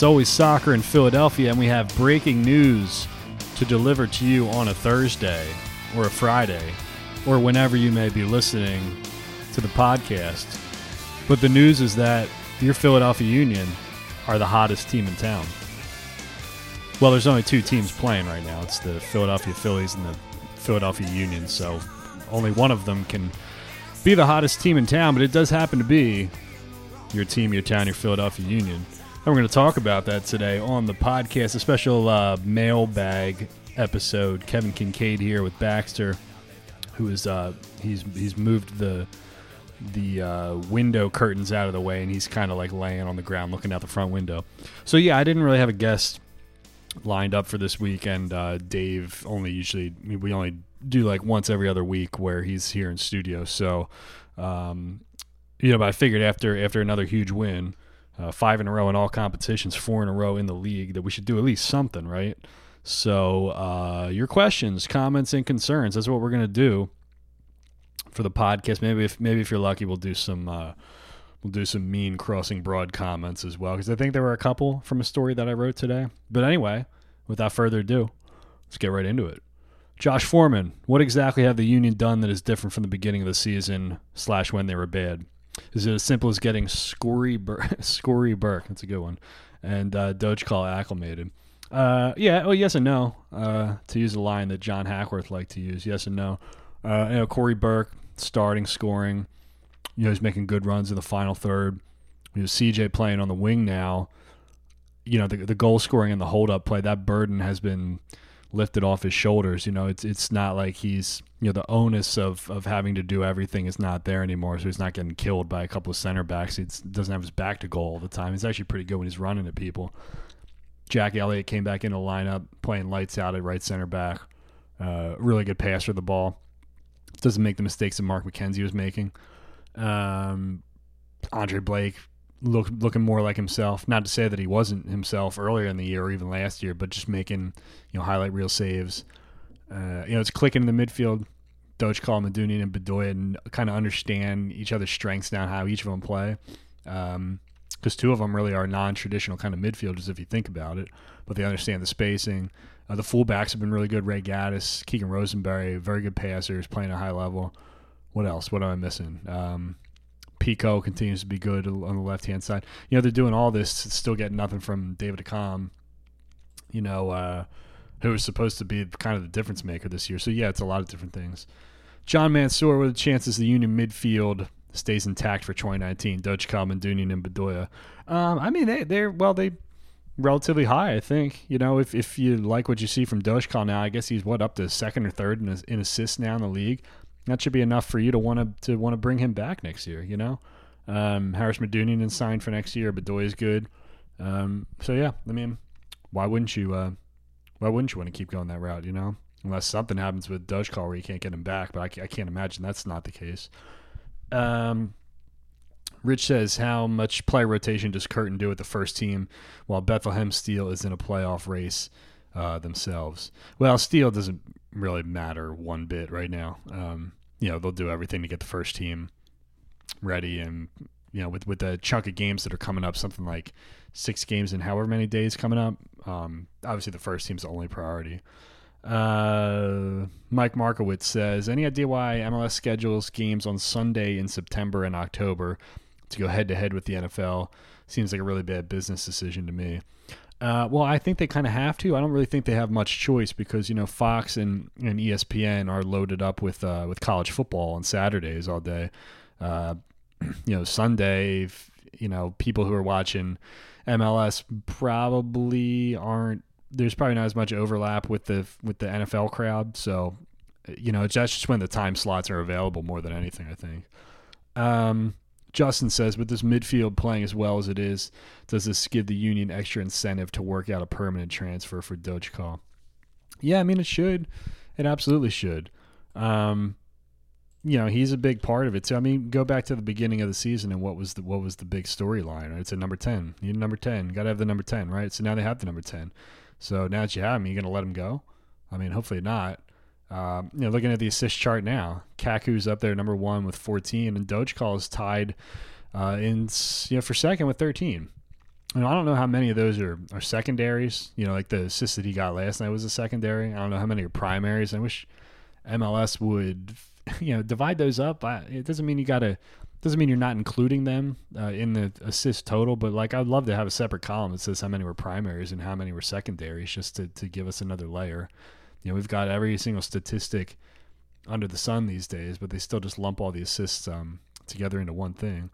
It's always soccer in Philadelphia, and we have breaking news to deliver to you on a Thursday or a Friday or whenever you may be listening to the podcast. But the news is that your Philadelphia Union are the hottest team in town. Well, there's only two teams playing right now. It's the Philadelphia Phillies and the Philadelphia Union, so only one of them can be the hottest team in town, but it does happen to be your team, your town, your Philadelphia Union. And we're going to talk about that today on the podcast, a special uh, mailbag episode. Kevin Kinkead here with Baxter, who is uh, he's he's moved the the uh, window curtains out of the way, and he's kind of like laying on the ground looking out the front window. So yeah, I didn't really have a guest lined up for this week, and uh, Dave only usually we only do like once every other week where he's here in studio. So, um, you know, but I figured after after another huge win, uh, five in a row in all competitions, four in a row in the league, that we should do at least something, right? So, uh, your questions, comments, and concerns. That's what we're gonna do for the podcast. Maybe if maybe if you're lucky, we'll do some. Uh, we'll do some mean crossing broad comments as well because I think there were a couple from a story that I wrote today. But anyway, without further ado, let's get right into it. Josh Foreman, what exactly have the Union done that is different from the beginning of the season slash when they were bad? Is it as simple as getting Scory, Bur- Scory Burke? That's a good one. And uh, call acclimated. Uh, yeah, well, yes and no. Uh, to use a line that John Hackworth liked to use, yes and no. Uh, you know, Corey Burke starting, scoring. You know, he's making good runs in the final third. You know, CJ playing on the wing now. You know, the, the goal scoring and the hold up play, that burden has been – lifted off his shoulders. You know, it's it's not like he's you know the onus of of having to do everything is not there anymore. So he's not getting killed by a couple of center backs. He doesn't have his back to goal all the time. He's actually pretty good when he's running at people. Jack Elliott came back into lineup playing lights out at right center back. Uh, really good passer of the ball. Doesn't make the mistakes that Mark McKenzie was making. Um, Andre Blake look, looking more like himself. Not to say that he wasn't himself earlier in the year or even last year, but just making you know highlight reel saves. Uh, you know, it's clicking in the midfield. Dockal, Medunjanin, and Bedoya and kind of understand each other's strengths now, how each of them play. Because um, two of them really are non-traditional kind of midfielders if you think about it, but they understand the spacing. Uh, the fullbacks have been really good. Ray Gaddis, Keegan Rosenberry, very good passers, playing at a high level. What else? What am I missing? Um, Pico continues to be good on the left hand side. You know, they're doing all this, still getting nothing from David Accam, you know, uh, who was supposed to be kind of the difference maker this year. So, yeah, it's a lot of different things. John Mansour, with the chances the Union midfield stays intact for 2019? Dockal, Medunjanin, and Bedoya. Um, I mean, they, they're, well, they relatively high, I think. You know, if, if you like what you see from Dockal now, I guess he's, what, up to second or third in, in assists now in the league that should be enough for you to want to to want to bring him back next year. You know, um, Haris Medunjanin signed for next year, Bedoya is good. Um, so yeah, I mean, why wouldn't you? Uh, why wouldn't you want to keep going that route? You know, unless something happens with Dockal where you can't get him back, but I, I can't imagine that's not the case. Um, Rich says, how much play rotation does Curtin do with the first team while Bethlehem Steel is in a playoff race uh, themselves? Well, Steel doesn't really matter one bit right now. Um, you know, they'll do everything to get the first team ready, and you know, with with the chunk of games that are coming up, something like six games in however many days coming up. Um, obviously, the first team's the only priority. Uh, Mike Markowitz says, "Any idea why MLS schedules games on Sunday in September and October to go head to head with the NFL? Seems like a really bad business decision to me." Uh, well, I think they kind of have to. I don't really think they have much choice because you know Fox and, and ESPN are loaded up with uh, with college football on Saturdays all day. Uh, you know Sunday, you know people who are watching MLS probably aren't. There's probably not as much overlap with the with the NFL crowd, so you know it's just when the time slots are available more than anything. I think. Um, Justin says, with this midfield playing as well as it is, does this give the Union extra incentive to work out a permanent transfer for Dockal? Yeah, I mean, it should. It absolutely should. Um, you know, he's a big part of it too. I mean, go back to the beginning of the season and what was the what was the big storyline? Right? It's a number ten. You need a number ten. Got to have the number ten, right? So now they have the number ten. So now that you have him, you're gonna let him go? I mean, hopefully not. Um, you know, looking at the assist chart now, Kaku's up there number one with 14, and Dockal is tied uh, in you know for second with 13. you know, I don't know how many of those are, are secondaries. You know, like the assist that he got last night was a secondary. I don't know how many are primaries. I wish MLS would, you know, divide those up. I, it doesn't mean you got to, doesn't mean you're not including them uh, in the assist total, but like I'd love to have a separate column that says how many were primaries and how many were secondaries just to, to give us another layer. You know, we've got every single statistic under the sun these days, but they still just lump all the assists um, together into one thing.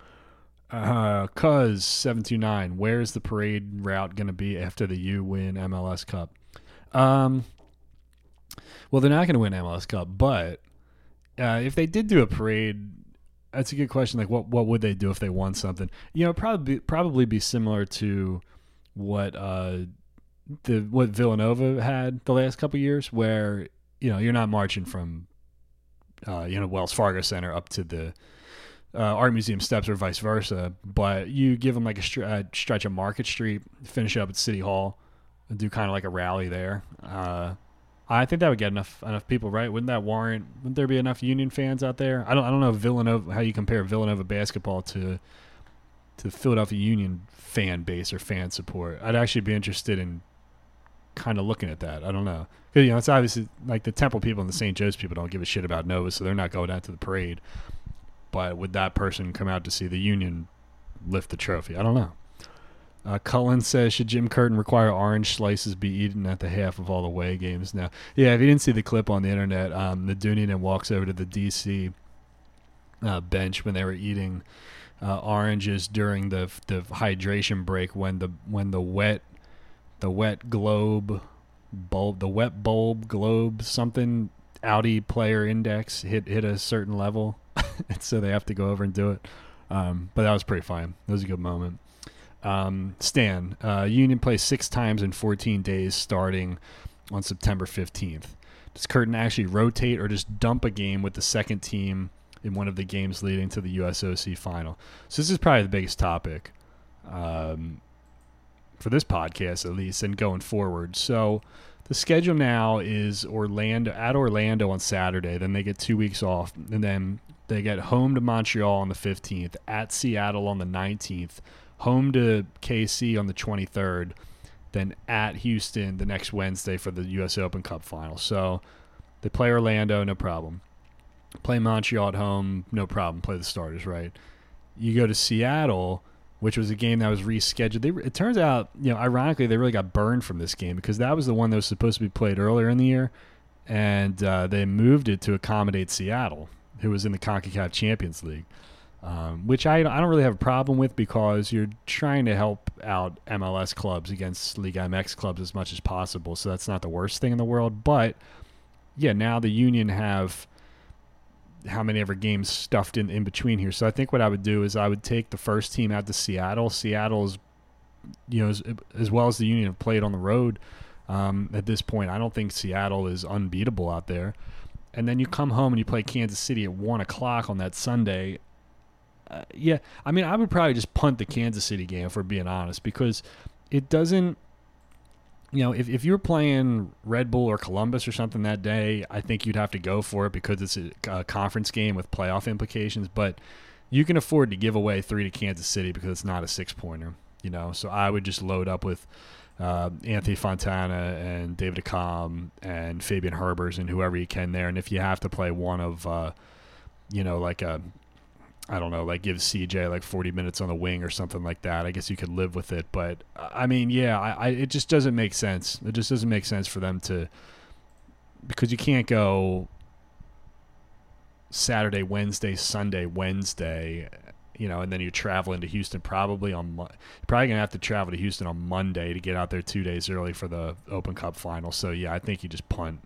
Uh, Cuz seven two nine. Where's the parade route going to be after the U win MLS Cup? Um, well, they're not going to win MLS Cup, but uh, if they did do a parade, that's a good question. Like, what what would they do if they won something? You know, probably probably be similar to what uh, the what Villanova had the last couple years, where you know you're not marching from uh, you know Wells Fargo Center up to the uh, art museum steps or vice versa. But you give them like a, str- a, stretch of Market Street, finish up at City Hall, and do kind of like a rally there. Uh, I think that would get enough enough people, right? Wouldn't that warrant? Wouldn't there be enough Union fans out there? I don't I don't know Villanova how you compare Villanova basketball to to Philadelphia Union fan base or fan support. I'd actually be interested in kind of looking at that. I don't know. You know, it's obviously like the Temple people and the St. Joe's people don't give a shit about Nova, so they're not going out to the parade. But would that person come out to see the Union lift the trophy? I don't know. Uh, Cullen says, should Jim Curtin require orange slices be eaten at the half of all the away games now? Yeah, if you didn't see the clip on the internet, um, Medunjanin walks over to the DC uh, bench when they were eating uh, oranges during the the hydration break when the when the wet the wet globe bulb the wet bulb globe something Audi player index hit hit a certain level, and so they have to go over and do it. Um, but that was pretty fine. That was a good moment. Um, Stan, uh, Union plays six times in 14 days starting on September 15th. Does Curtin actually rotate or just dump a game with the second team in one of the games leading to the USOC final? So this is probably the biggest topic um, for this podcast, at least, and going forward. So the schedule now is Orlando at Orlando on Saturday. Then they get two weeks off, and then they get home to Montreal on the 15th, at Seattle on the 19th home to KC on the 23rd, then at Houston the next Wednesday for the U.S. Open Cup final. So they play Orlando, no problem. Play Montreal at home, no problem. Play the starters, right? You go to Seattle, which was a game that was rescheduled. They, it turns out, you know, ironically, they really got burned from this game because that was the one that was supposed to be played earlier in the year, and uh, they moved it to accommodate Seattle, who was in the CONCACAF Champions League um, which I, I don't really have a problem with because you're trying to help out MLS clubs against League MX clubs as much as possible. So that's not the worst thing in the world. But yeah, now the Union have how many ever games stuffed in, in between here. So I think what I would do is I would take the first team out to Seattle. Seattle's, you know, as, as well as the Union have played on the road um, at this point. I don't think Seattle is unbeatable out there. And then you come home and you play Kansas City at one o'clock on that Sunday uh, yeah, I mean, I would probably just punt the Kansas City game we're being honest, because it doesn't. You know, if, if you're playing Red Bull or Columbus or something that day, I think you'd have to go for it because it's a, a conference game with playoff implications. But you can afford to give away three to Kansas City because it's not a six pointer. You know, so I would just load up with uh, Anthony Fontana and David Accam and Fabian Herbers and whoever you can there. And if you have to play one of, uh, you know, like a I don't know, like give CJ like 40 minutes on the wing or something like that. I guess you could live with it, but I mean, yeah, I, I, it just doesn't make sense. It just doesn't make sense for them to because you can't go Saturday, Wednesday, Sunday, Wednesday, you know, and then you're traveling to Houston probably on you're probably gonna have to travel to Houston on Monday to get out there two days early for the Open Cup final. So yeah, I think you just punt.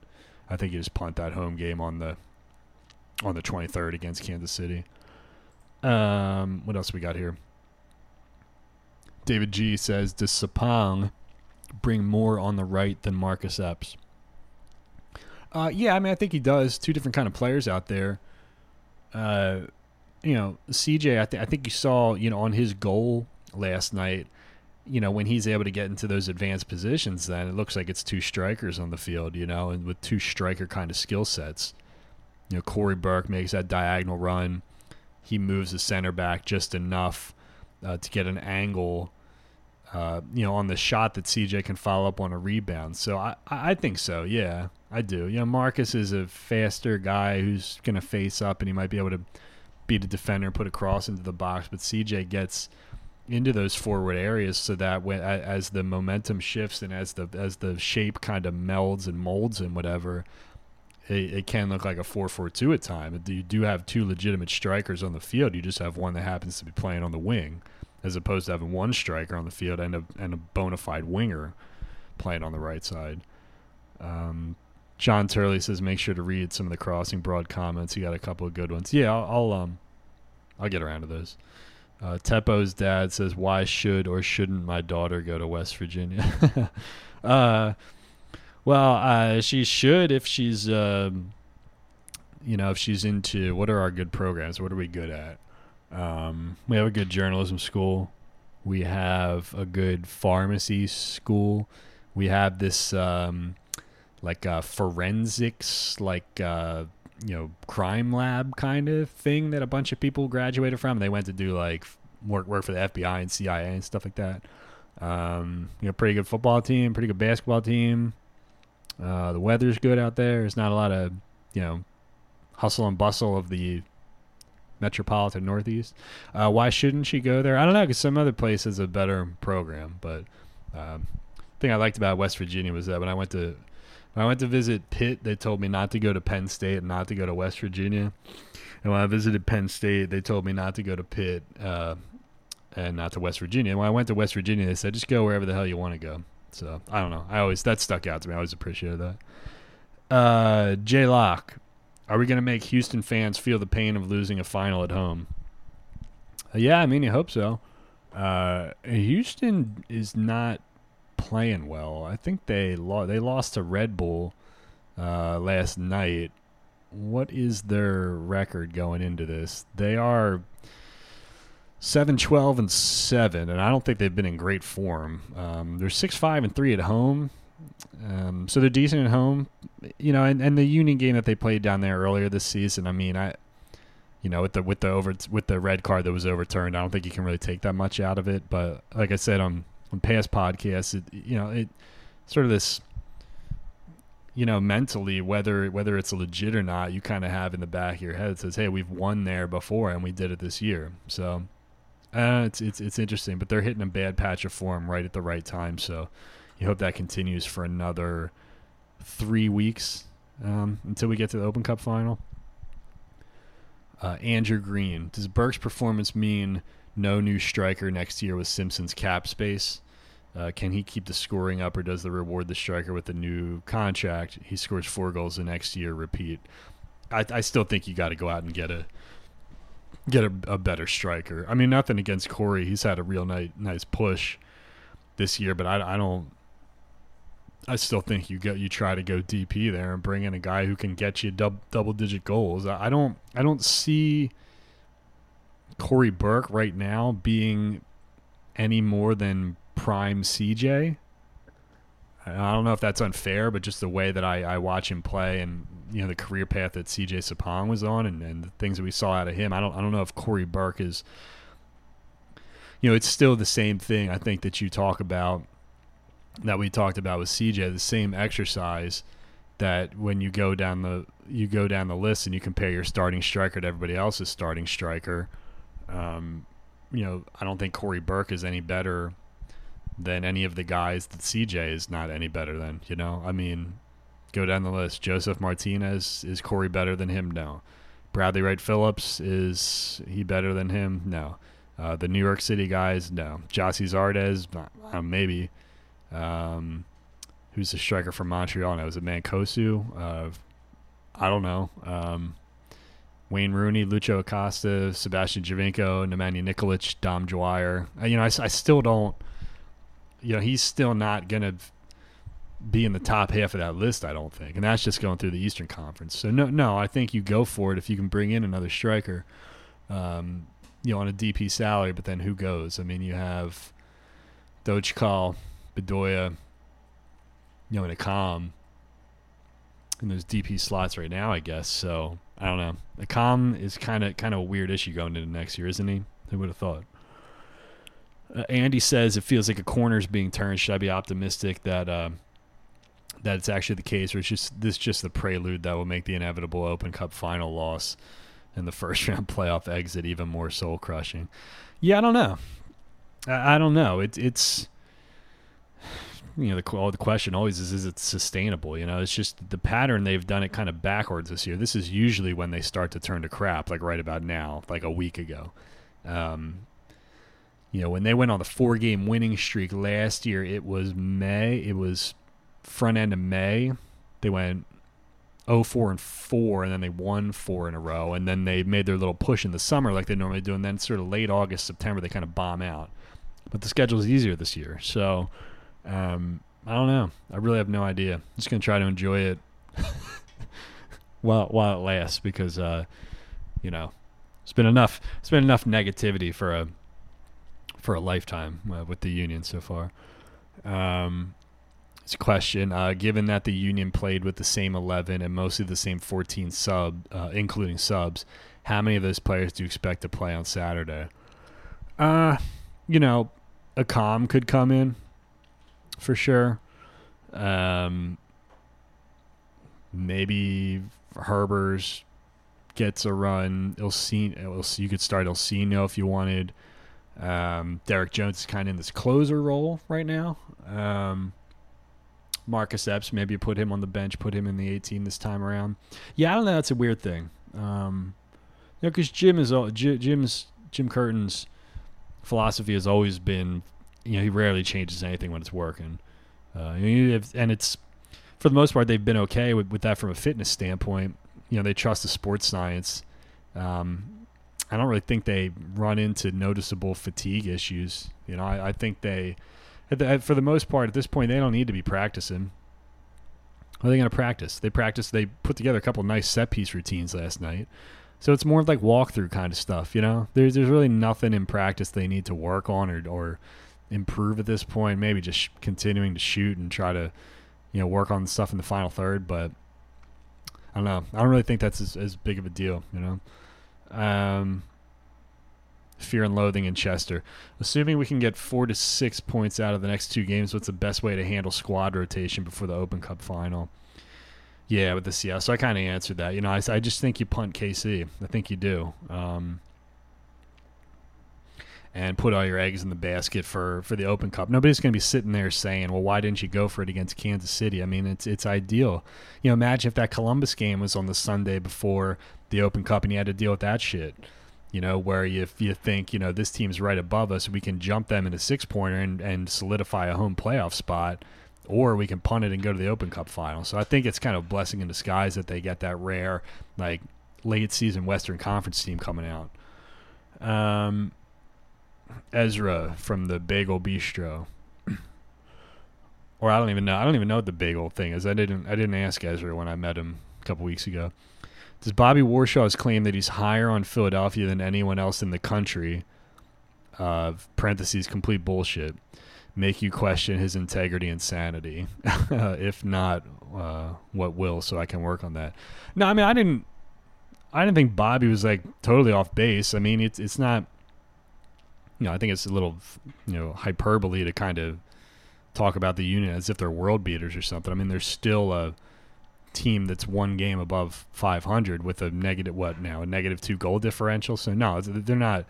I think you just punt that home game on the on the 23rd against Kansas City. Um, what else we got here? David G says, "Does Sapong bring more on the right than Marcus Epps?" Uh, yeah, I mean, I think he does. Two different kind of players out there. Uh, you know, CJ. I, th- I think you saw, you know, on his goal last night. You know, when he's able to get into those advanced positions, then it looks like it's two strikers on the field. You know, and with two striker kind of skill sets. You know, Corey Burke makes that diagonal run he moves the center back just enough uh, to get an angle uh, you know, on the shot that CJ can follow up on a rebound. So I, I think so. Yeah, I do. You know, Marcus is a faster guy who's going to face up and he might be able to beat a defender, put a cross into the box. But CJ gets into those forward areas so that when as the momentum shifts and as the as the shape kind of melds and molds and whatever, it, it can look like a four four two at time. You do have two legitimate strikers on the field. You just have one that happens to be playing on the wing, as opposed to having one striker on the field and a and a bona fide winger playing on the right side. Um, John Turley says make sure to read some of the crossing broad comments. He got a couple of good ones. Yeah, I'll, I'll um I'll get around to those. Uh, Teppo's dad says, "Why should or shouldn't my daughter go to West Virginia?" uh, well, uh, she should if she's, um, you know, if she's into what are our good programs? What are we good at? Um, we have a good journalism school. We have a good pharmacy school. We have this um, like uh, forensics, like uh, you know crime lab kind of thing that a bunch of people graduated from. They went to do like work work for the FBI and CIA and stuff like that. Um, you know, pretty good football team, pretty good basketball team. Uh, the weather's good out there. There's not a lot of you know hustle and bustle of the metropolitan Northeast. Uh, why shouldn't she go there? I don't know because some other place has a better program. But um, thing I liked about West Virginia was that when I went to when I went to visit Pitt, they told me not to go to Penn State and not to go to West Virginia. And when I visited Penn State, they told me not to go to Pitt uh, and not to West Virginia. And when I went to West Virginia, they said just go wherever the hell you want to go. So I don't know. I always that stuck out to me. I always appreciated that. Uh, J Lock, are we going to make Houston fans feel the pain of losing a final at home? Uh, yeah, I mean, you hope so. Uh, Houston is not playing well. I think they lo- they lost to Red Bull uh, last night. What is their record going into this? They are 7 12 and 7 and i don't think they've been in great form. Um, they're 6 5 and 3 at home. Um, so they're decent at home. You know and, and the union game that they played down there earlier this season i mean i you know with the with the over with the red card that was overturned i don't think you can really take that much out of it. But like i said on on past podcasts it you know it sort of this you know mentally whether whether it's legit or not you kind of have in the back of your head says hey we've won there before and we did it this year. So uh, it's it's it's interesting, but they're hitting a bad patch of form right at the right time. So you hope that continues for another three weeks um, until we get to the Open Cup final. Uh, Andrew Green, does Burke's performance mean no new striker next year with Simpson's cap space? Uh, can he keep the scoring up, or does the reward the striker with the new contract? He scores four goals the next year. Repeat. I, I still think you got to go out and get a get a, a, better striker. I mean, nothing against Corey. He's had a real nice nice push this year, but I, I don't. I still think you get you try to go DP there and bring in a guy who can get you dub, double digit goals. I, I don't I don't see Corey Burke right now being any more than prime CJ. I don't know if that's unfair, but just the way that I, I watch him play and you know the career path that CJ Sapong was on and, and the things that we saw out of him, I don't I don't know if Corey Burke is you know, it's still the same thing I think that you talk about that we talked about with CJ, the same exercise that when you go down the you go down the list and you compare your starting striker to everybody else's starting striker, um, you know, I don't think Corey Burke is any better than any of the guys that CJ is not any better than. You know, I mean, go down the list. Josef Martinez is Corey better than him? No. Bradley Wright Phillips is he better than him? No. Uh, the New York City guys, no. Gyasi Zardes, uh, maybe. Um, who's the striker from Montreal now? Is it Mancosu? Uh, I don't know. Um, Wayne Rooney, Lucho Acosta, Sebastian Giovinco, Nemanja Nikolic, Dom Dwyer. Uh, you know, I, I still don't – you know, he's still not going to be in the top half of that list, I don't think. And that's just going through the Eastern Conference. So no, no, I think you go for it if you can bring in another striker, um, you know, on a DP salary. But then who goes? I mean, you have Dockal, Bedoya, you know, and Accam in those DP slots right now, I guess. So I don't know. Accam is kind of kind of a weird issue going into next year, isn't he? Who would have thought? Uh, Andy says it feels like a corner's being turned. Should I be optimistic that uh, that it's actually the case, or it's just this just the prelude that will make the inevitable Open Cup final loss and the first round playoff exit even more soul crushing? Yeah, I don't know. I, I don't know. It, it's you know the the question always is is it sustainable? You know, it's just the pattern they've done it kind of backwards this year. This is usually when they start to turn to crap, like right about now, like a week ago. Um, you know, when they went on the four game winning streak last year, it was May. It was front end of May. They went 0 4 and 4, and then they won four in a row. And then they made their little push in the summer like they normally do. And then sort of late August, September, they kind of bomb out. But the schedule is easier this year. So um, I don't know. I really have no idea. I'm just going to try to enjoy it while, while it lasts because, uh, you know, it's been enough. It's been enough negativity for a for a lifetime uh, with the Union so far. Um, question. Uh, given that the Union played with the same 11 and mostly the same 14 sub, uh, including subs, how many of those players do you expect to play on Saturday? Uh, you know, Accam could come in for sure. Um, maybe Herbers gets a run. Ilsinho, you could start Ilsinho if you wanted. Um, Derek Jones is kind of in this closer role right now. Um, Marcus Epps, maybe put him on the bench, put him in the 18 this time around. Yeah, I don't know. That's a weird thing. Um, you know, because Jim is all, Jim's Jim Curtin's philosophy has always been, you know, he rarely changes anything when it's working. Uh, and it's for the most part they've been okay with, with that from a fitness standpoint. You know, they trust the sports science. Um, I don't really think they run into noticeable fatigue issues. You know, I, I think they, for the most part, at this point, they don't need to be practicing. Are they going to practice? They practice. They put together a couple nice set piece routines last night. So it's more like walkthrough kind of stuff, you know. There's there's really nothing in practice they need to work on or or improve at this point. Maybe just continuing to shoot and try to, you know, work on stuff in the final third. But I don't know. I don't really think that's as, as big of a deal, you know. Um, Fear and Loathing in Chester. Assuming we can get four to six points out of the next two games, what's the best way to handle squad rotation before the Open Cup final? Yeah, with the Seattle. So I kind of answered that. You know, I, I just think you punt KC. I think you do. Um, and put all your eggs in the basket for, for the Open Cup. Nobody's going to be sitting there saying, "Well, why didn't you go for it against Kansas City?" I mean, it's it's ideal. You know, imagine if that Columbus game was on the Sunday before the Open Cup and you had to deal with that shit. You know, where if you think, you know, this team's right above us, we can jump them in a six pointer and, and solidify a home playoff spot, or we can punt it and go to the Open Cup final. So I think it's kind of a blessing in disguise that they get that rare, like, late season Western Conference team coming out. Um, Ezra from the Bagel Bistro. or I don't even know. I don't even know what the bagel thing is. I didn't. I didn't ask Ezra when I met him a couple weeks ago. Does Bobby Warshaw's claim that he's higher on Philadelphia than anyone else in the country, uh, parentheses, complete bullshit, make you question his integrity and sanity? if not, uh, what will? So I can work on that. No, I mean, I didn't. I didn't think Bobby was like totally off base. I mean, it's it's not. You know, I think it's a little, you know, hyperbole to kind of talk about the union as if they're world beaters or something. I mean, there's still a team that's one game above 500 with a negative what now a negative two goal differential. So no, they're not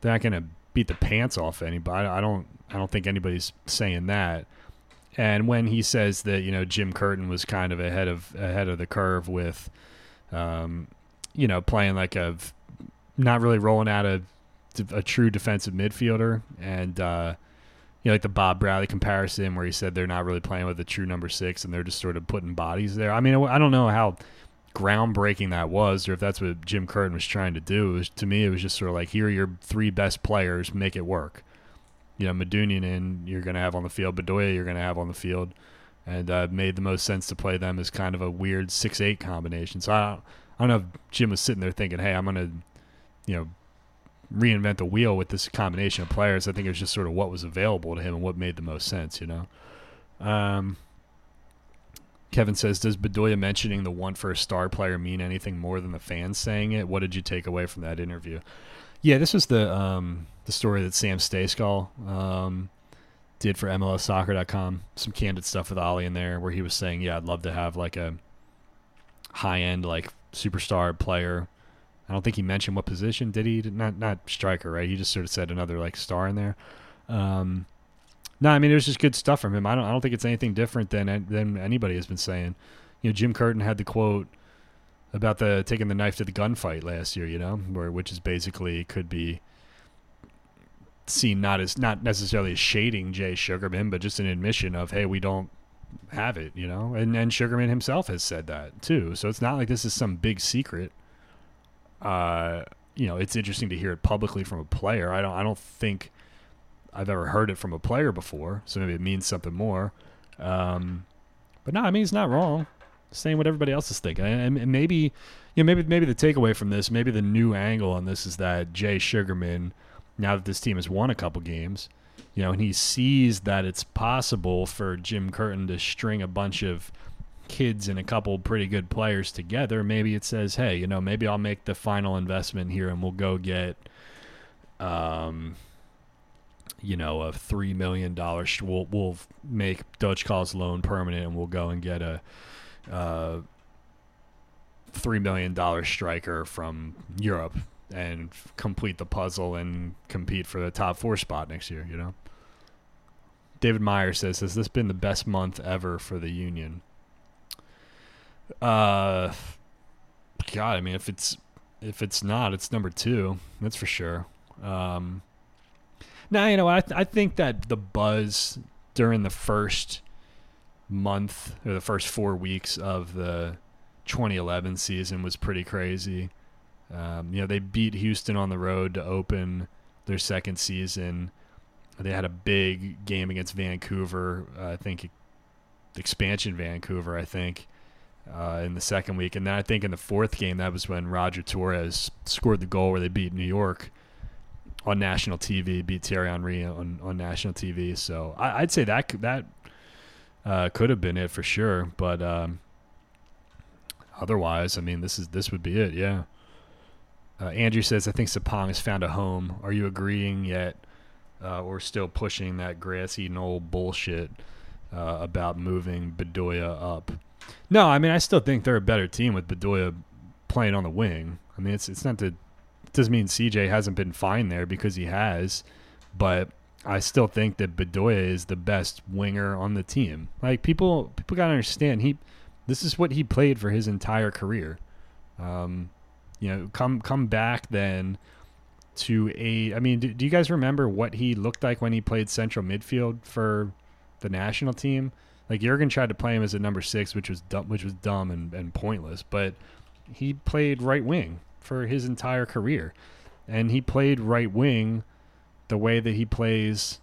they're not going to beat the pants off anybody. I don't I don't think anybody's saying that. And when he says that you know Jim Curtin was kind of ahead of ahead of the curve with, um, you know, playing like a not really rolling out a a true defensive midfielder and uh, you know, like the Bob Bradley comparison where he said they're not really playing with a true number six and they're just sort of putting bodies there. I mean, I don't know how groundbreaking that was or if that's what Jim Curtin was trying to do. Was, to me, it was just sort of like, here are your three best players, make it work. You know, Medunjanin you're going to have on the field, Bedoya you're going to have on the field. And uh, made the most sense to play them as kind of a weird 6 8 combination. So I don't, I don't know if Jim was sitting there thinking, hey, I'm going to, you know, reinvent the wheel with this combination of players. I think it was just sort of what was available to him and what made the most sense, you know. Um, Kevin says, "Does Bedoya mentioning the one for a star player mean anything more than the fans saying it? What did you take away from that interview?" Yeah, this was the um, the story that Sam Stejskal um, did for MLSsoccer.com. Some candid stuff with Ollie in there, where he was saying, "Yeah, I'd love to have like a high end like superstar player." I don't think he mentioned what position did he? Not not striker, right? He just sort of said another like star in there. Um, no, I mean it was just good stuff from him. I don't I don't think it's anything different than than anybody has been saying. You know, Jim Curtin had the quote about the taking the knife to the gunfight last year. You know, where which is basically could be seen not as not necessarily as shading Jay Sugarman, but just an admission of hey, we don't have it. You know, and and Sugarman himself has said that too. So it's not like this is some big secret. Uh, you know, it's interesting to hear it publicly from a player. I don't I don't think I've ever heard it from a player before, so maybe it means something more. Um, but no, I mean he's not wrong. Saying what everybody else is thinking, and, and maybe, you know, maybe maybe the takeaway from this, maybe the new angle on this is that Jay Sugarman, now that this team has won a couple games, you know, and he sees that it's possible for Jim Curtin to string a bunch of kids and a couple pretty good players together. Maybe it says, hey, you know, maybe I'll make the final investment here and we'll go get, um, you know, a three million dollars. We'll we'll make Dockal's loan permanent, and we'll go and get a uh, three million dollar striker from Europe and complete the puzzle and compete for the top four spot next year. You know. David Meyer says, "Has this been the best month ever for the Union?" Uh, God, I mean, if it's if it's not, it's number two. That's for sure. Um, now, you know, I th- I think that the buzz during the first month or the first four weeks of the 2011 season was pretty crazy. Um, you know, they beat Houston on the road to open their second season. They had a big game against Vancouver. Uh, I think expansion Vancouver. I think uh, in the second week, and then I think in the fourth game that was when Roger Torres scored the goal where they beat New York on national TV, beat Thierry Henry on, on national TV. So I, would say that that uh, could have been it for sure. But um, otherwise, I mean, this is this would be it. Yeah. Uh, Andrew says, "I think Sapong has found a home. Are you agreeing yet, uh, or still pushing that grassy knoll bullshit uh, about moving Bedoya up?" No, I mean, I still think they're a better team with Bedoya playing on the wing. I mean, it's it's not that doesn't mean CJ hasn't been fine there because he has, but I still think that Bedoya is the best winger on the team. Like people, people gotta understand he. This is what he played for his entire career. Um, you know, come come back then to a. I mean, do, do you guys remember what he looked like when he played central midfield for the national team? Like Jurgen tried to play him as a number six, which was dumb, which was dumb and, and pointless. But he played right wing for his entire career. And he played right wing the way that he plays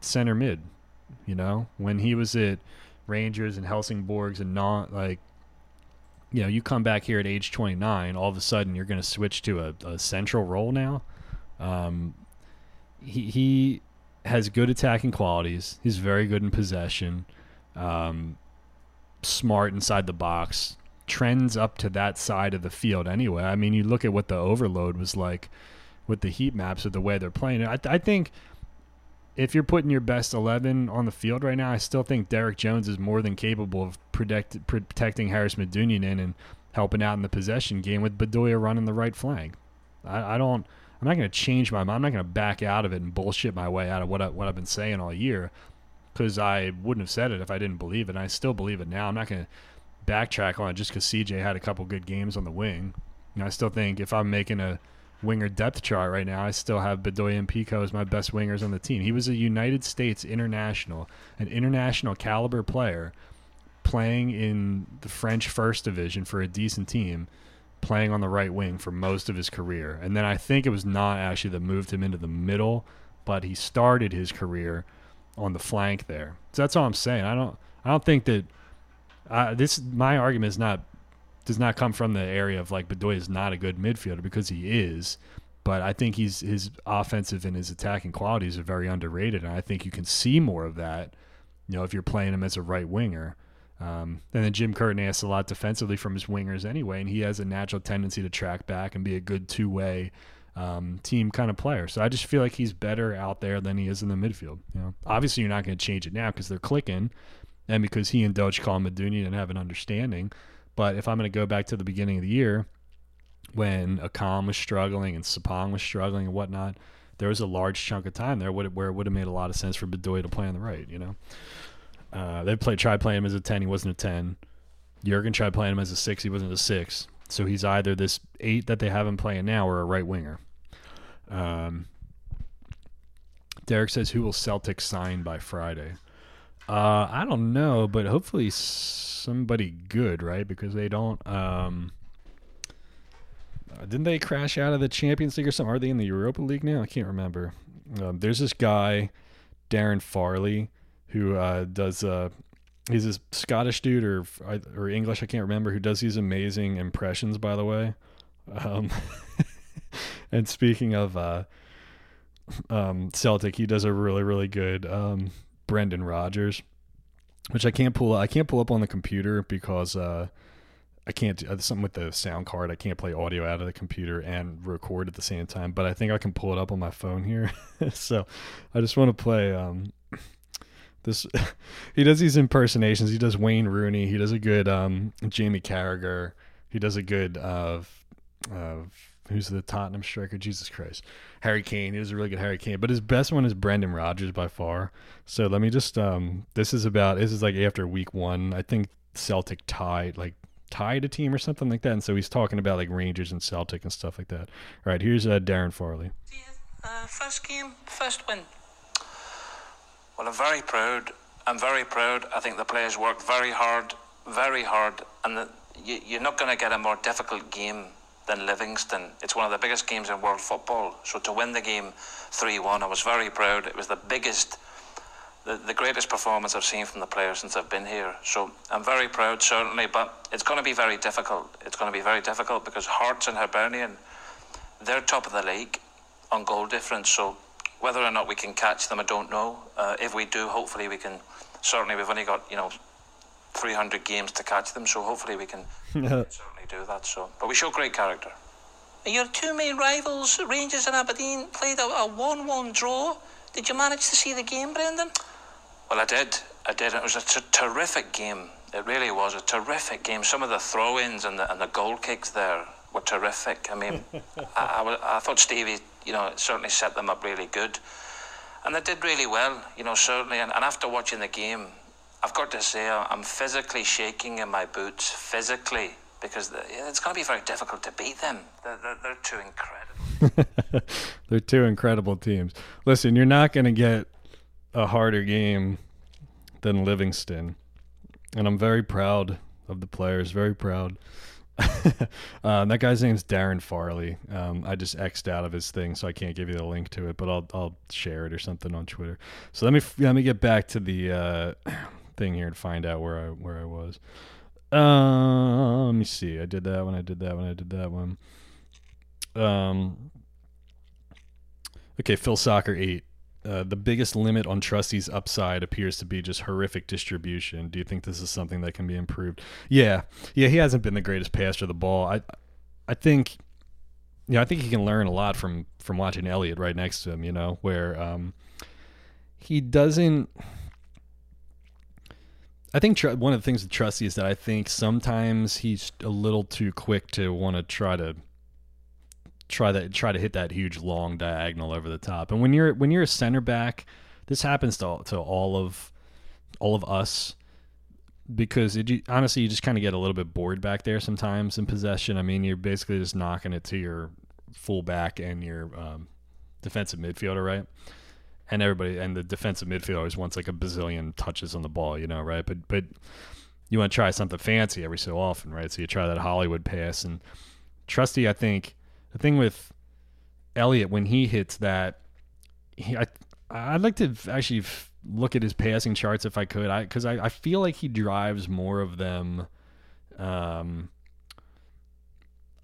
center mid. You know, when he was at Rangers and Helsingborgs and not like, you know, you come back here at age 29, all of a sudden you're going to switch to a, a, central role now. Um, he, he has good attacking qualities. He's very good in possession. Um, smart inside the box trends up to that side of the field anyway. I mean, you look at what the overload was like with the heat maps of the way they're playing. I, I think if you're putting your best 11 on the field right now, I still think Derek Jones is more than capable of protect, protecting Haris Medunjanin and helping out in the possession game with Bedoya running the right flank. I, I don't. I'm not going to change my mind. I'm not going to back out of it and bullshit my way out of what I, what I've been saying all year because I wouldn't have said it if I didn't believe it. And I still believe it now. I'm not going to backtrack on it just because CJ had a couple good games on the wing. I still think if I'm making a winger depth chart right now, I still have Bedoya and Pico as my best wingers on the team. He was a United States international, an international caliber player playing in the French first division for a decent team, playing on the right wing for most of his career. And then I think it was not actually that moved him into the middle, but he started his career on the flank there. So that's all I'm saying. I don't I don't think that uh, this my argument is not does not come from the area of like Bedoya is not a good midfielder because he is, but I think he's his offensive and his attacking qualities are very underrated, and I think you can see more of that. You know, if you're playing him as a right winger. Um, and then Jim Curtin asks a lot defensively from his wingers anyway, and he has a natural tendency to track back and be a good two way um, team kind of player. So I just feel like he's better out there than he is in the midfield. You know, obviously you're not going to change it now because they're clicking, and because he and Doge Kolomoudini didn't have an understanding. But if I'm going to go back to the beginning of the year, when Accam was struggling and Sapong was struggling and whatnot, there was a large chunk of time there where it would have made a lot of sense for Bedoya to play on the right. You know, uh, they played tried playing him as a ten, he wasn't a ten. Jurgen tried playing him as a six, he wasn't a six. So he's either this eight that they have him playing now or a right winger. Um, Derek says, "Who will Celtic sign by Friday?" Uh, I don't know, but hopefully somebody good, right? Because they don't. Um, uh, didn't they crash out of the Champions League or something? Are they in the Europa League now? I can't remember. Um, there's this guy, Darren Farley, who uh, does. Uh, he's a Scottish dude or or English, I can't remember, who does these amazing impressions. By the way, um, and speaking of uh, um, Celtic, he does a really really good um, Brendan Rodgers, which I can't pull. I can't pull up on the computer because uh, I can't do uh, something with the sound card. I can't play audio out of the computer and record at the same time. But I think I can pull it up on my phone here. so I just want to play. Um, this he does these impersonations. He does Wayne Rooney. He does a good um, Jamie Carragher. He does a good of who's the Tottenham striker? Jesus Christ, Harry Kane. He was a really good Harry Kane, but his best one is Brendan Rodgers by far. So let me just um, this is about this is like after week one. I think Celtic tied like tied a team or something like that. And so he's talking about like Rangers and Celtic and stuff like that. All right, here's uh, Darren Farley. Uh, first game, first win. Well, I'm very proud. I'm very proud. I think the players worked very hard, very hard, and the, you, you're not going to get a more difficult game than Livingston. It's one of the biggest games in world football. So to win the game 3 1, I was very proud. It was the biggest the, the greatest performance I've seen from the players since I've been here. So I'm very proud, certainly, but it's going to be very difficult. It's going to be very difficult because Hearts and Hibernian, they're top of the league on goal difference. So whether or not we can catch them, I don't know. Uh, if we do, hopefully we can. Certainly, we've only got you know 300 games to catch them, so hopefully we can certainly do that. So, but we show great character. Your two main rivals, Rangers and Aberdeen, played a, a 1 1 draw. Did you manage to see the game, Brendan? Well, I did. I did. It was a t- terrific game. It really was a terrific game. Some of the throw-ins and the, and the goal kicks there were terrific. I mean, I, I, I, thought Stevie, you know, it certainly set them up really good, and they did really well. You know, certainly. And, and after watching the game, I've got to say uh, I'm physically shaking in my boots, physically, because it's going to be very difficult to beat them. They're, they're, they're two incredible. they're two incredible teams. Listen, you're not going to get a harder game than Livingston, and I'm very proud of the players. Very proud. Uh, that guy's name's Darren Farley. Um, I just xed out of his thing, so I can't give you the link to it, but I'll I'll share it or something on Twitter. So let me let me get back to the uh, thing here and find out where I where I was. Uh, let me see. I did that one. I did that one. I did that one. Um. Okay, Phil Soccer eight. Uh, the biggest limit on Trusty's upside appears to be just horrific distribution. Do you think this is something that can be improved? Yeah, yeah, he hasn't been the greatest passer of the ball. I, I think, yeah, I think he can learn a lot from from watching Elliott right next to him. You know, where um, he doesn't. I think tr- one of the things with Trusty is that I think sometimes he's a little too quick to want to try to try that try to hit that huge long diagonal over the top. And when you're when you're a center back, this happens to to all of all of us because it, honestly you just kind of get a little bit bored back there sometimes in possession. I mean, you're basically just knocking it to your fullback and your um, defensive midfielder, right? And everybody and the defensive midfielder always wants like a bazillion touches on the ball, you know, right? But but you want to try something fancy every so often, right? So you try that Hollywood pass and Trusty, I think the thing with Elliott when he hits that, he, I I'd like to actually f- look at his passing charts if I could, I because I, I feel like he drives more of them. Um,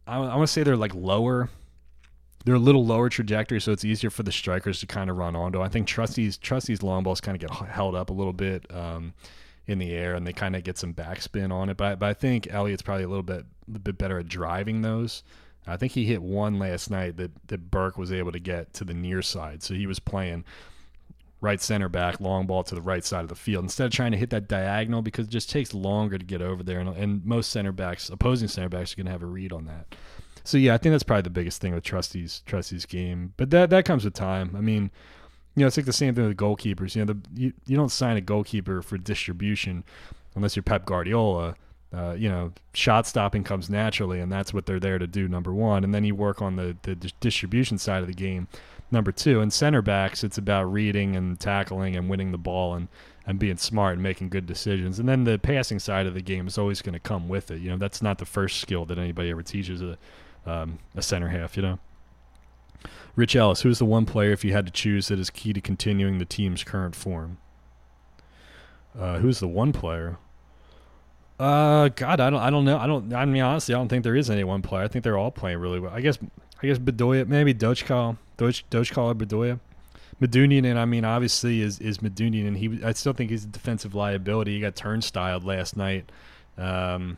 I, I want to say they're like lower. They're a little lower trajectory, so it's easier for the strikers to kind of run onto. I think Trusty's Trusty's long balls kind of get held up a little bit um, in the air, and they kind of get some backspin on it. But but I think Elliott's probably a little bit a bit better at driving those I think he hit one last night that, that Burke was able to get to the near side. So he was playing right center back, long ball to the right side of the field instead of trying to hit that diagonal because it just takes longer to get over there. And, and most center backs, opposing center backs, are going to have a read on that. So yeah, I think that's probably the biggest thing with Trusty's Trusty's game. But that that comes with time. I mean, you know, it's like the same thing with goalkeepers. You know, the, you you don't sign a goalkeeper for distribution unless you're Pep Guardiola. Uh, you know, shot stopping comes naturally, and that's what they're there to do. Number one, and then you work on the the distribution side of the game. Number two, and center backs, it's about reading and tackling and winning the ball and and being smart and making good decisions. And then the passing side of the game is always going to come with it. You know, that's not the first skill that anybody ever teaches a um, a center half. You know. Rich Ellis, who's the one player if you had to choose that is key to continuing the team's current form? Uh, who's the one player? Uh, God, I don't, I don't know. I don't. I mean, honestly, I don't think there is any one player. I think they're all playing really well. I guess, I guess Bedoya, maybe Dockal, Doch, Dockal or Bedoya. Medunjanin, I mean, obviously is is Medunjanin, and He, I still think he's a defensive liability. He got turnstiled last night. Um,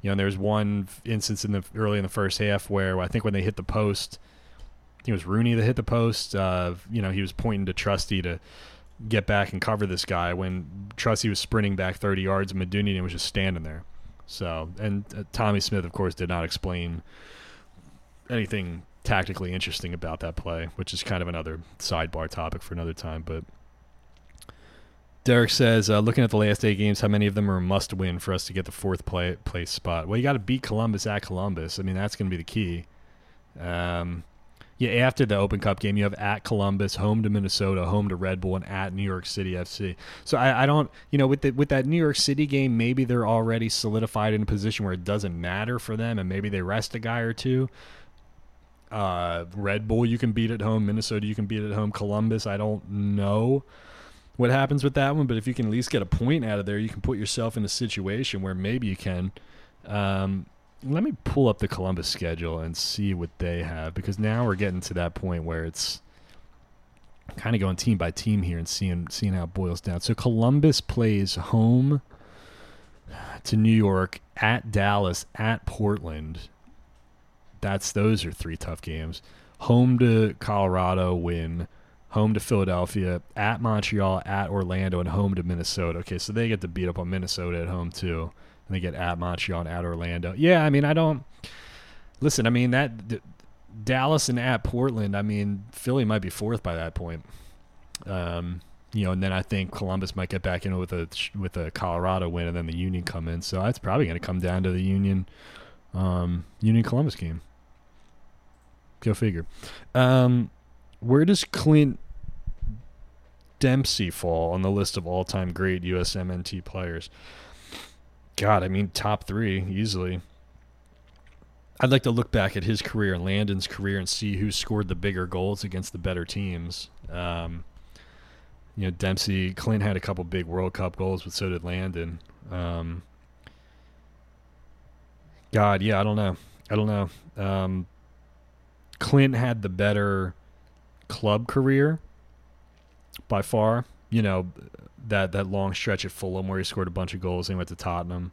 you know, there was one instance in the early in the first half where I think when they hit the post, it was Rooney that hit the post. Uh, you know, he was pointing to Trusty to get back and cover this guy when Trusty was sprinting back 30 yards and Medunjanin was just standing there. So, and uh, Tommy Smyth, of course, did not explain anything tactically interesting about that play, which is kind of another sidebar topic for another time. But Derek says, uh, looking at the last eight games, how many of them are must win for us to get the fourth play, place spot? Well, you got to beat Columbus at Columbus. I mean, that's going to be the key. Um, yeah, after the Open Cup game, you have at Columbus, home to Minnesota, home to Red Bull, and at New York City FC. So I, I don't, you know, with the, with that New York City game, maybe they're already solidified in a position where it doesn't matter for them, and maybe they rest a guy or two. Uh, Red Bull, you can beat at home. Minnesota, you can beat at home. Columbus, I don't know what happens with that one, but if you can at least get a point out of there, you can put yourself in a situation where maybe you can. Um, let me pull up the Columbus schedule and see what they have because now we're getting to that point where it's kind of going team by team here and seeing seeing how it boils down. So Columbus plays home to New York, at Dallas, at Portland. That's those are three tough games. Home to Colorado, win. Home to Philadelphia, at Montreal, at Orlando, and home to Minnesota. Okay, so they get to beat up on Minnesota at home too and they get at Montreal at Orlando. Yeah, I mean, I don't listen. I mean that D- Dallas and at Portland. I mean, Philly might be fourth by that point. Um, you know, and then I think Columbus might get back in with a with a Colorado win, and then the Union come in. So that's probably going to come down to the Union um, Union Columbus game. Go figure. Um, where does Clint Dempsey fall on the list of all time great USMNT players? God, I mean, top three easily. I'd like to look back at his career and Landon's career and see who scored the bigger goals against the better teams. Um, you know, Dempsey, Clint had a couple big World Cup goals, but so did Landon. Um, God, yeah, I don't know. I don't know. Um, Clint had the better club career by far. You know, that that long stretch at Fulham where he scored a bunch of goals and went to Tottenham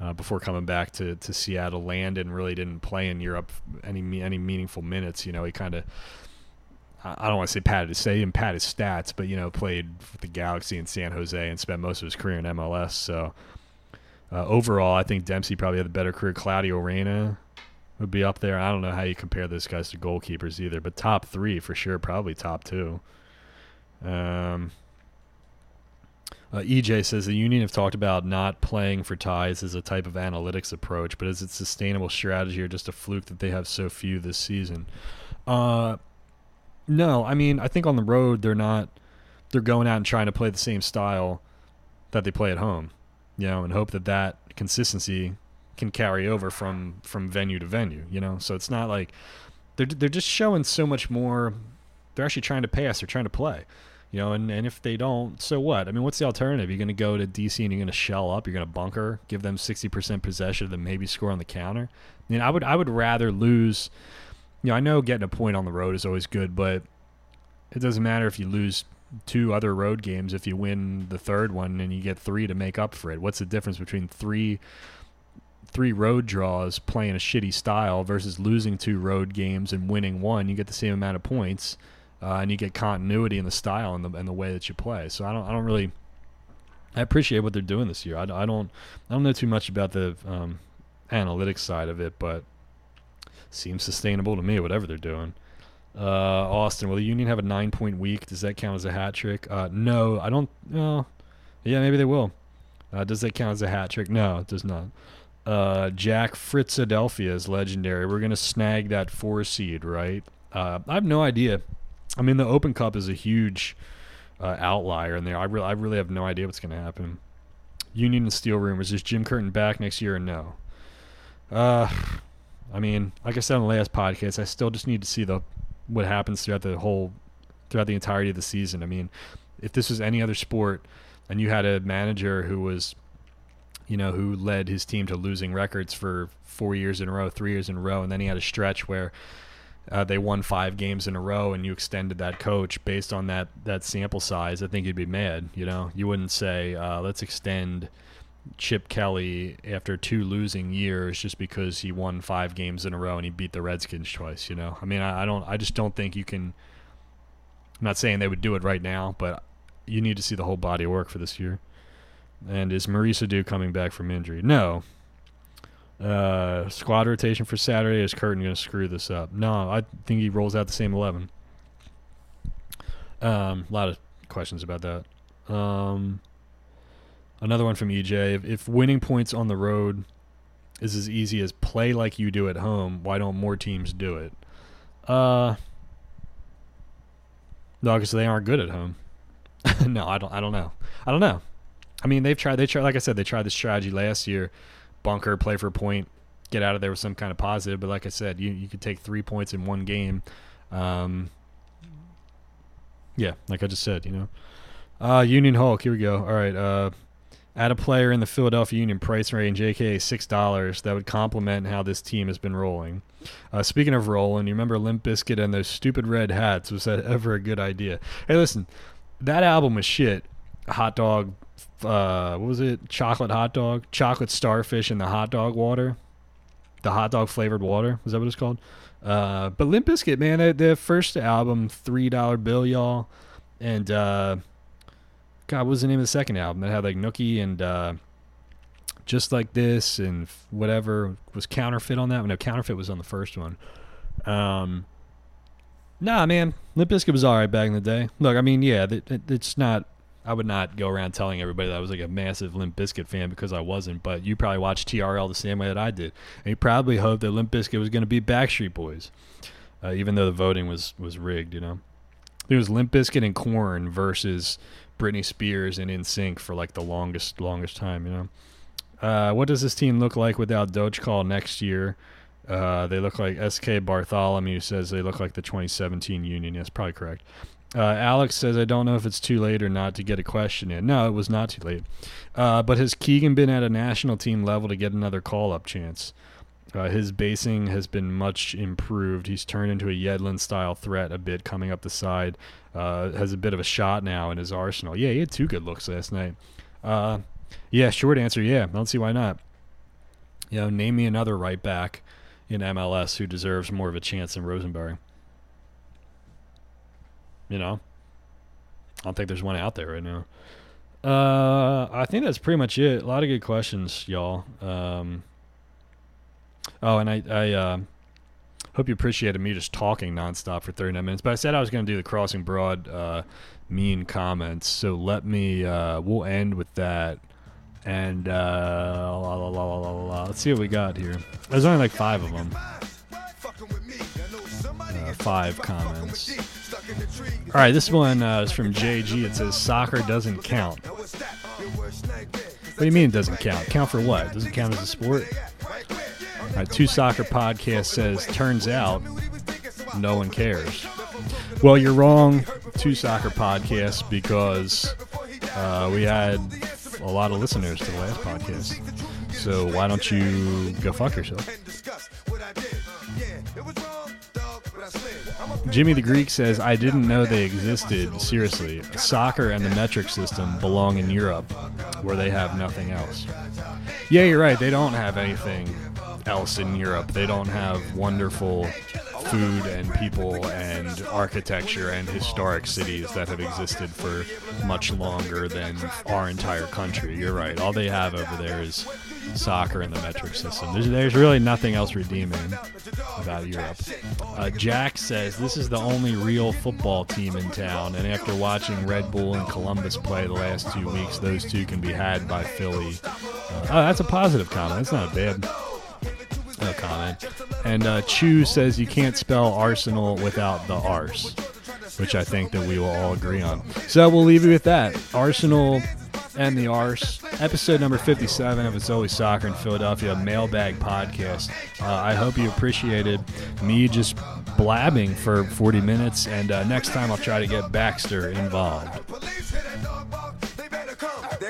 uh, before coming back to, to Seattle. Landon really didn't play in Europe any any meaningful minutes. You know, he kind of I don't want to say padded his say and pat his stats, but you know, played with the Galaxy in San Jose and spent most of his career in MLS. So uh, overall, I think Dempsey probably had a better career. Claudio Reyna would be up there. I don't know how you compare those guys to goalkeepers either, but top three for sure, probably top two. Um, uh, EJ says the union have talked about not playing for ties as a type of analytics approach, but is it sustainable strategy or just a fluke that they have so few this season? Uh, no, I mean I think on the road they're not. They're going out and trying to play the same style that they play at home, you know, and hope that that consistency can carry over from from venue to venue, you know. So it's not like they're they're just showing so much more. They're actually trying to pass. They're trying to play. You know, and, and if they don't, so what? I mean, what's the alternative? You're going to go to DC and you're going to shell up. You're going to bunker, give them 60% possession, then maybe score on the counter. I mean, I would I would rather lose. You know, I know getting a point on the road is always good, but it doesn't matter if you lose two other road games if you win the third one and you get three to make up for it. What's the difference between three three road draws playing a shitty style versus losing two road games and winning one. You get the same amount of points, uh, and you get continuity in the style and the and the way that you play. So I don't I don't really I appreciate what they're doing this year. I, I don't I don't know too much about the um, analytics side of it, but seems sustainable to me. Whatever they're doing. Uh, Austin, will the Union have a nine point week? Does that count as a hat trick? Uh, no, I don't. No, yeah, maybe they will. Uh, does that count as a hat trick? No, it does not. Uh, Jack Fritzadelphia is legendary. We're gonna snag that four seed, right? Uh, I have no idea. I mean, the Open Cup is a huge uh, outlier in there. I really, I really have no idea what's gonna happen. Union and Steel rumors. Is Jim Curtin back next year or no? Uh, I mean, like I said on the last podcast, I still just need to see the what happens throughout the whole throughout the entirety of the season. I mean, if this was any other sport and you had a manager who was you know, who led his team to losing records for four years in a row, three years in a row, and then he had a stretch where uh, they won five games in a row, and you extended that coach based on that that sample size. I think you'd be mad. You know, you wouldn't say, uh, "Let's extend Chip Kelly after two losing years just because he won five games in a row and he beat the Redskins twice." You know, I mean, I, I don't, I just don't think you can. I'm not saying they would do it right now, but you need to see the whole body of work for this year. And is Maurice Edu coming back from injury? No. Uh, squad rotation for Saturday. Is Curtin going to screw this up? No, I think he rolls out the same 11. Um, a lot of questions about that. Um, another one from EJ. If, if winning points on the road is as easy as play like you do at home, why don't more teams do it? Uh, no, because they aren't good at home. no, I don't. I don't know. I don't know. I mean, they've tried. They tried. Like I said, they tried this strategy last year. Bunker, play for a point, get out of there with some kind of positive. But like I said, you you could take three points in one game. Um, yeah, like I just said, you know. Uh, Union Hulk. Here we go. All right. Uh, add a player in the Philadelphia Union price range, aka six dollars, that would complement how this team has been rolling. Uh, speaking of rolling, you remember Limp Bizkit and those stupid red hats? Was that ever a good idea? Hey, listen, that album was shit. Hot dog uh, what was it? Chocolate hot dog, chocolate starfish in the hot dog water, the hot dog flavored water. Was that what it's called? Uh, but Limp Bizkit, man, their first album, Three Dollar Bill, y'all, and uh, God, what was the name of the second album that had like Nookie and uh, just like this and whatever was counterfeit on that? One? No, counterfeit was on the first one. Um, nah, man, Limp Bizkit was alright back in the day. Look, I mean, yeah, it, it, it's not I would not go around telling everybody that I was like a massive Limp Bizkit fan because I wasn't. But you probably watched TRL the same way that I did, and you probably hoped that Limp Bizkit was going to be Backstreet Boys, uh, even though the voting was was rigged. You know, it was Limp Bizkit and Korn versus Britney Spears and NSYNC for like the longest longest time. You know, uh, what does this team look like without Dockal next year? Uh, they look like SK Bartholomew says they look like the 2017 Union. Yes, probably correct. Uh, Alex says, I don't know if it's too late or not to get a question in. No, it was not too late. Uh, but has Keegan been at a national team level to get another call up chance? Uh, his basing has been much improved. He's turned into a Yedlin style threat a bit coming up the side. Uh, has a bit of a shot now in his arsenal. Yeah, he had two good looks last night. Uh, yeah, short answer, yeah. I don't see why not. You know, name me another right back in MLS who deserves more of a chance than Rosenberry. You know, I don't think there's one out there right now. Uh, I think that's pretty much it. A lot of good questions, y'all. Um, oh, and I, I uh, hope you appreciated me just talking nonstop for 39 minutes. But I said I was going to do the Crossing Broad uh, mean comments, so let me. Uh, we'll end with that. And uh, la, la, la, let's see what we got here. There's only like five of them. Uh, five comments. All right, this one uh, is from JG. It says soccer doesn't count. What do you mean it doesn't count? Count for what? It doesn't count as a sport? All right, Two Soccer Podcast says, turns out no one cares. Well, you're wrong, Two Soccer Podcast, because uh, we had a lot of listeners to the last podcast. So why don't you go fuck yourself? Jimmy the Greek says, I didn't know they existed. Seriously, soccer and the metric system belong in Europe, where they have nothing else. Yeah, you're right. They don't have anything else in Europe. They don't have wonderful food and people and architecture and historic cities that have existed for much longer than our entire country. You're right. All they have over there is soccer in the metric system. There's, there's really nothing else redeeming about Europe. Uh, Jack says this is the only real football team in town, and after watching Red Bull and Columbus play the last two weeks, those two can be had by Philly. Uh, oh, that's a positive comment. That's not a bad uh, comment. And uh, Chu says you can't spell Arsenal without the arse, which I think that we will all agree on. So we'll leave you with that. Arsenal and the arse. Episode number 57 of It's Always Soccer in Philadelphia mailbag podcast. Uh, I hope you appreciated me just blabbing for 40 minutes, and uh, next time I'll try to get Baxter involved.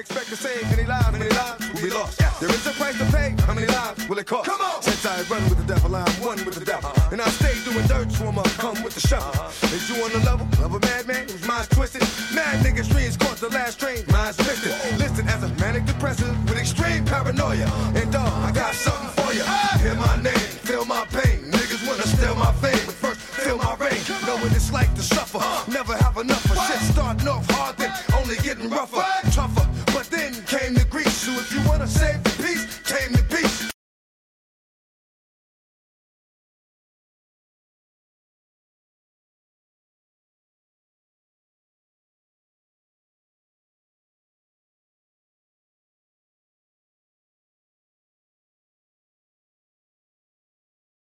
Expect to save many lives, many lives will be lost. There is a price to pay. How many lives will it cost? Come on. Since I run with the devil, I'm one with the devil. Uh-huh. And I stay doing dirt, so I'ma come with the shovel. Uh-huh. Is you on the level of a madman whose mind's twisted? Mad niggas streams caught the last train, mind's lifted. Listed as a manic depressive with extreme paranoia. And dog, I got something for you. Hear my name, feel my pain. Niggas wanna steal my fame, but first feel my reign. Know what it's like to suffer. Uh. Never have enough of shit starting off hard, then only getting rougher.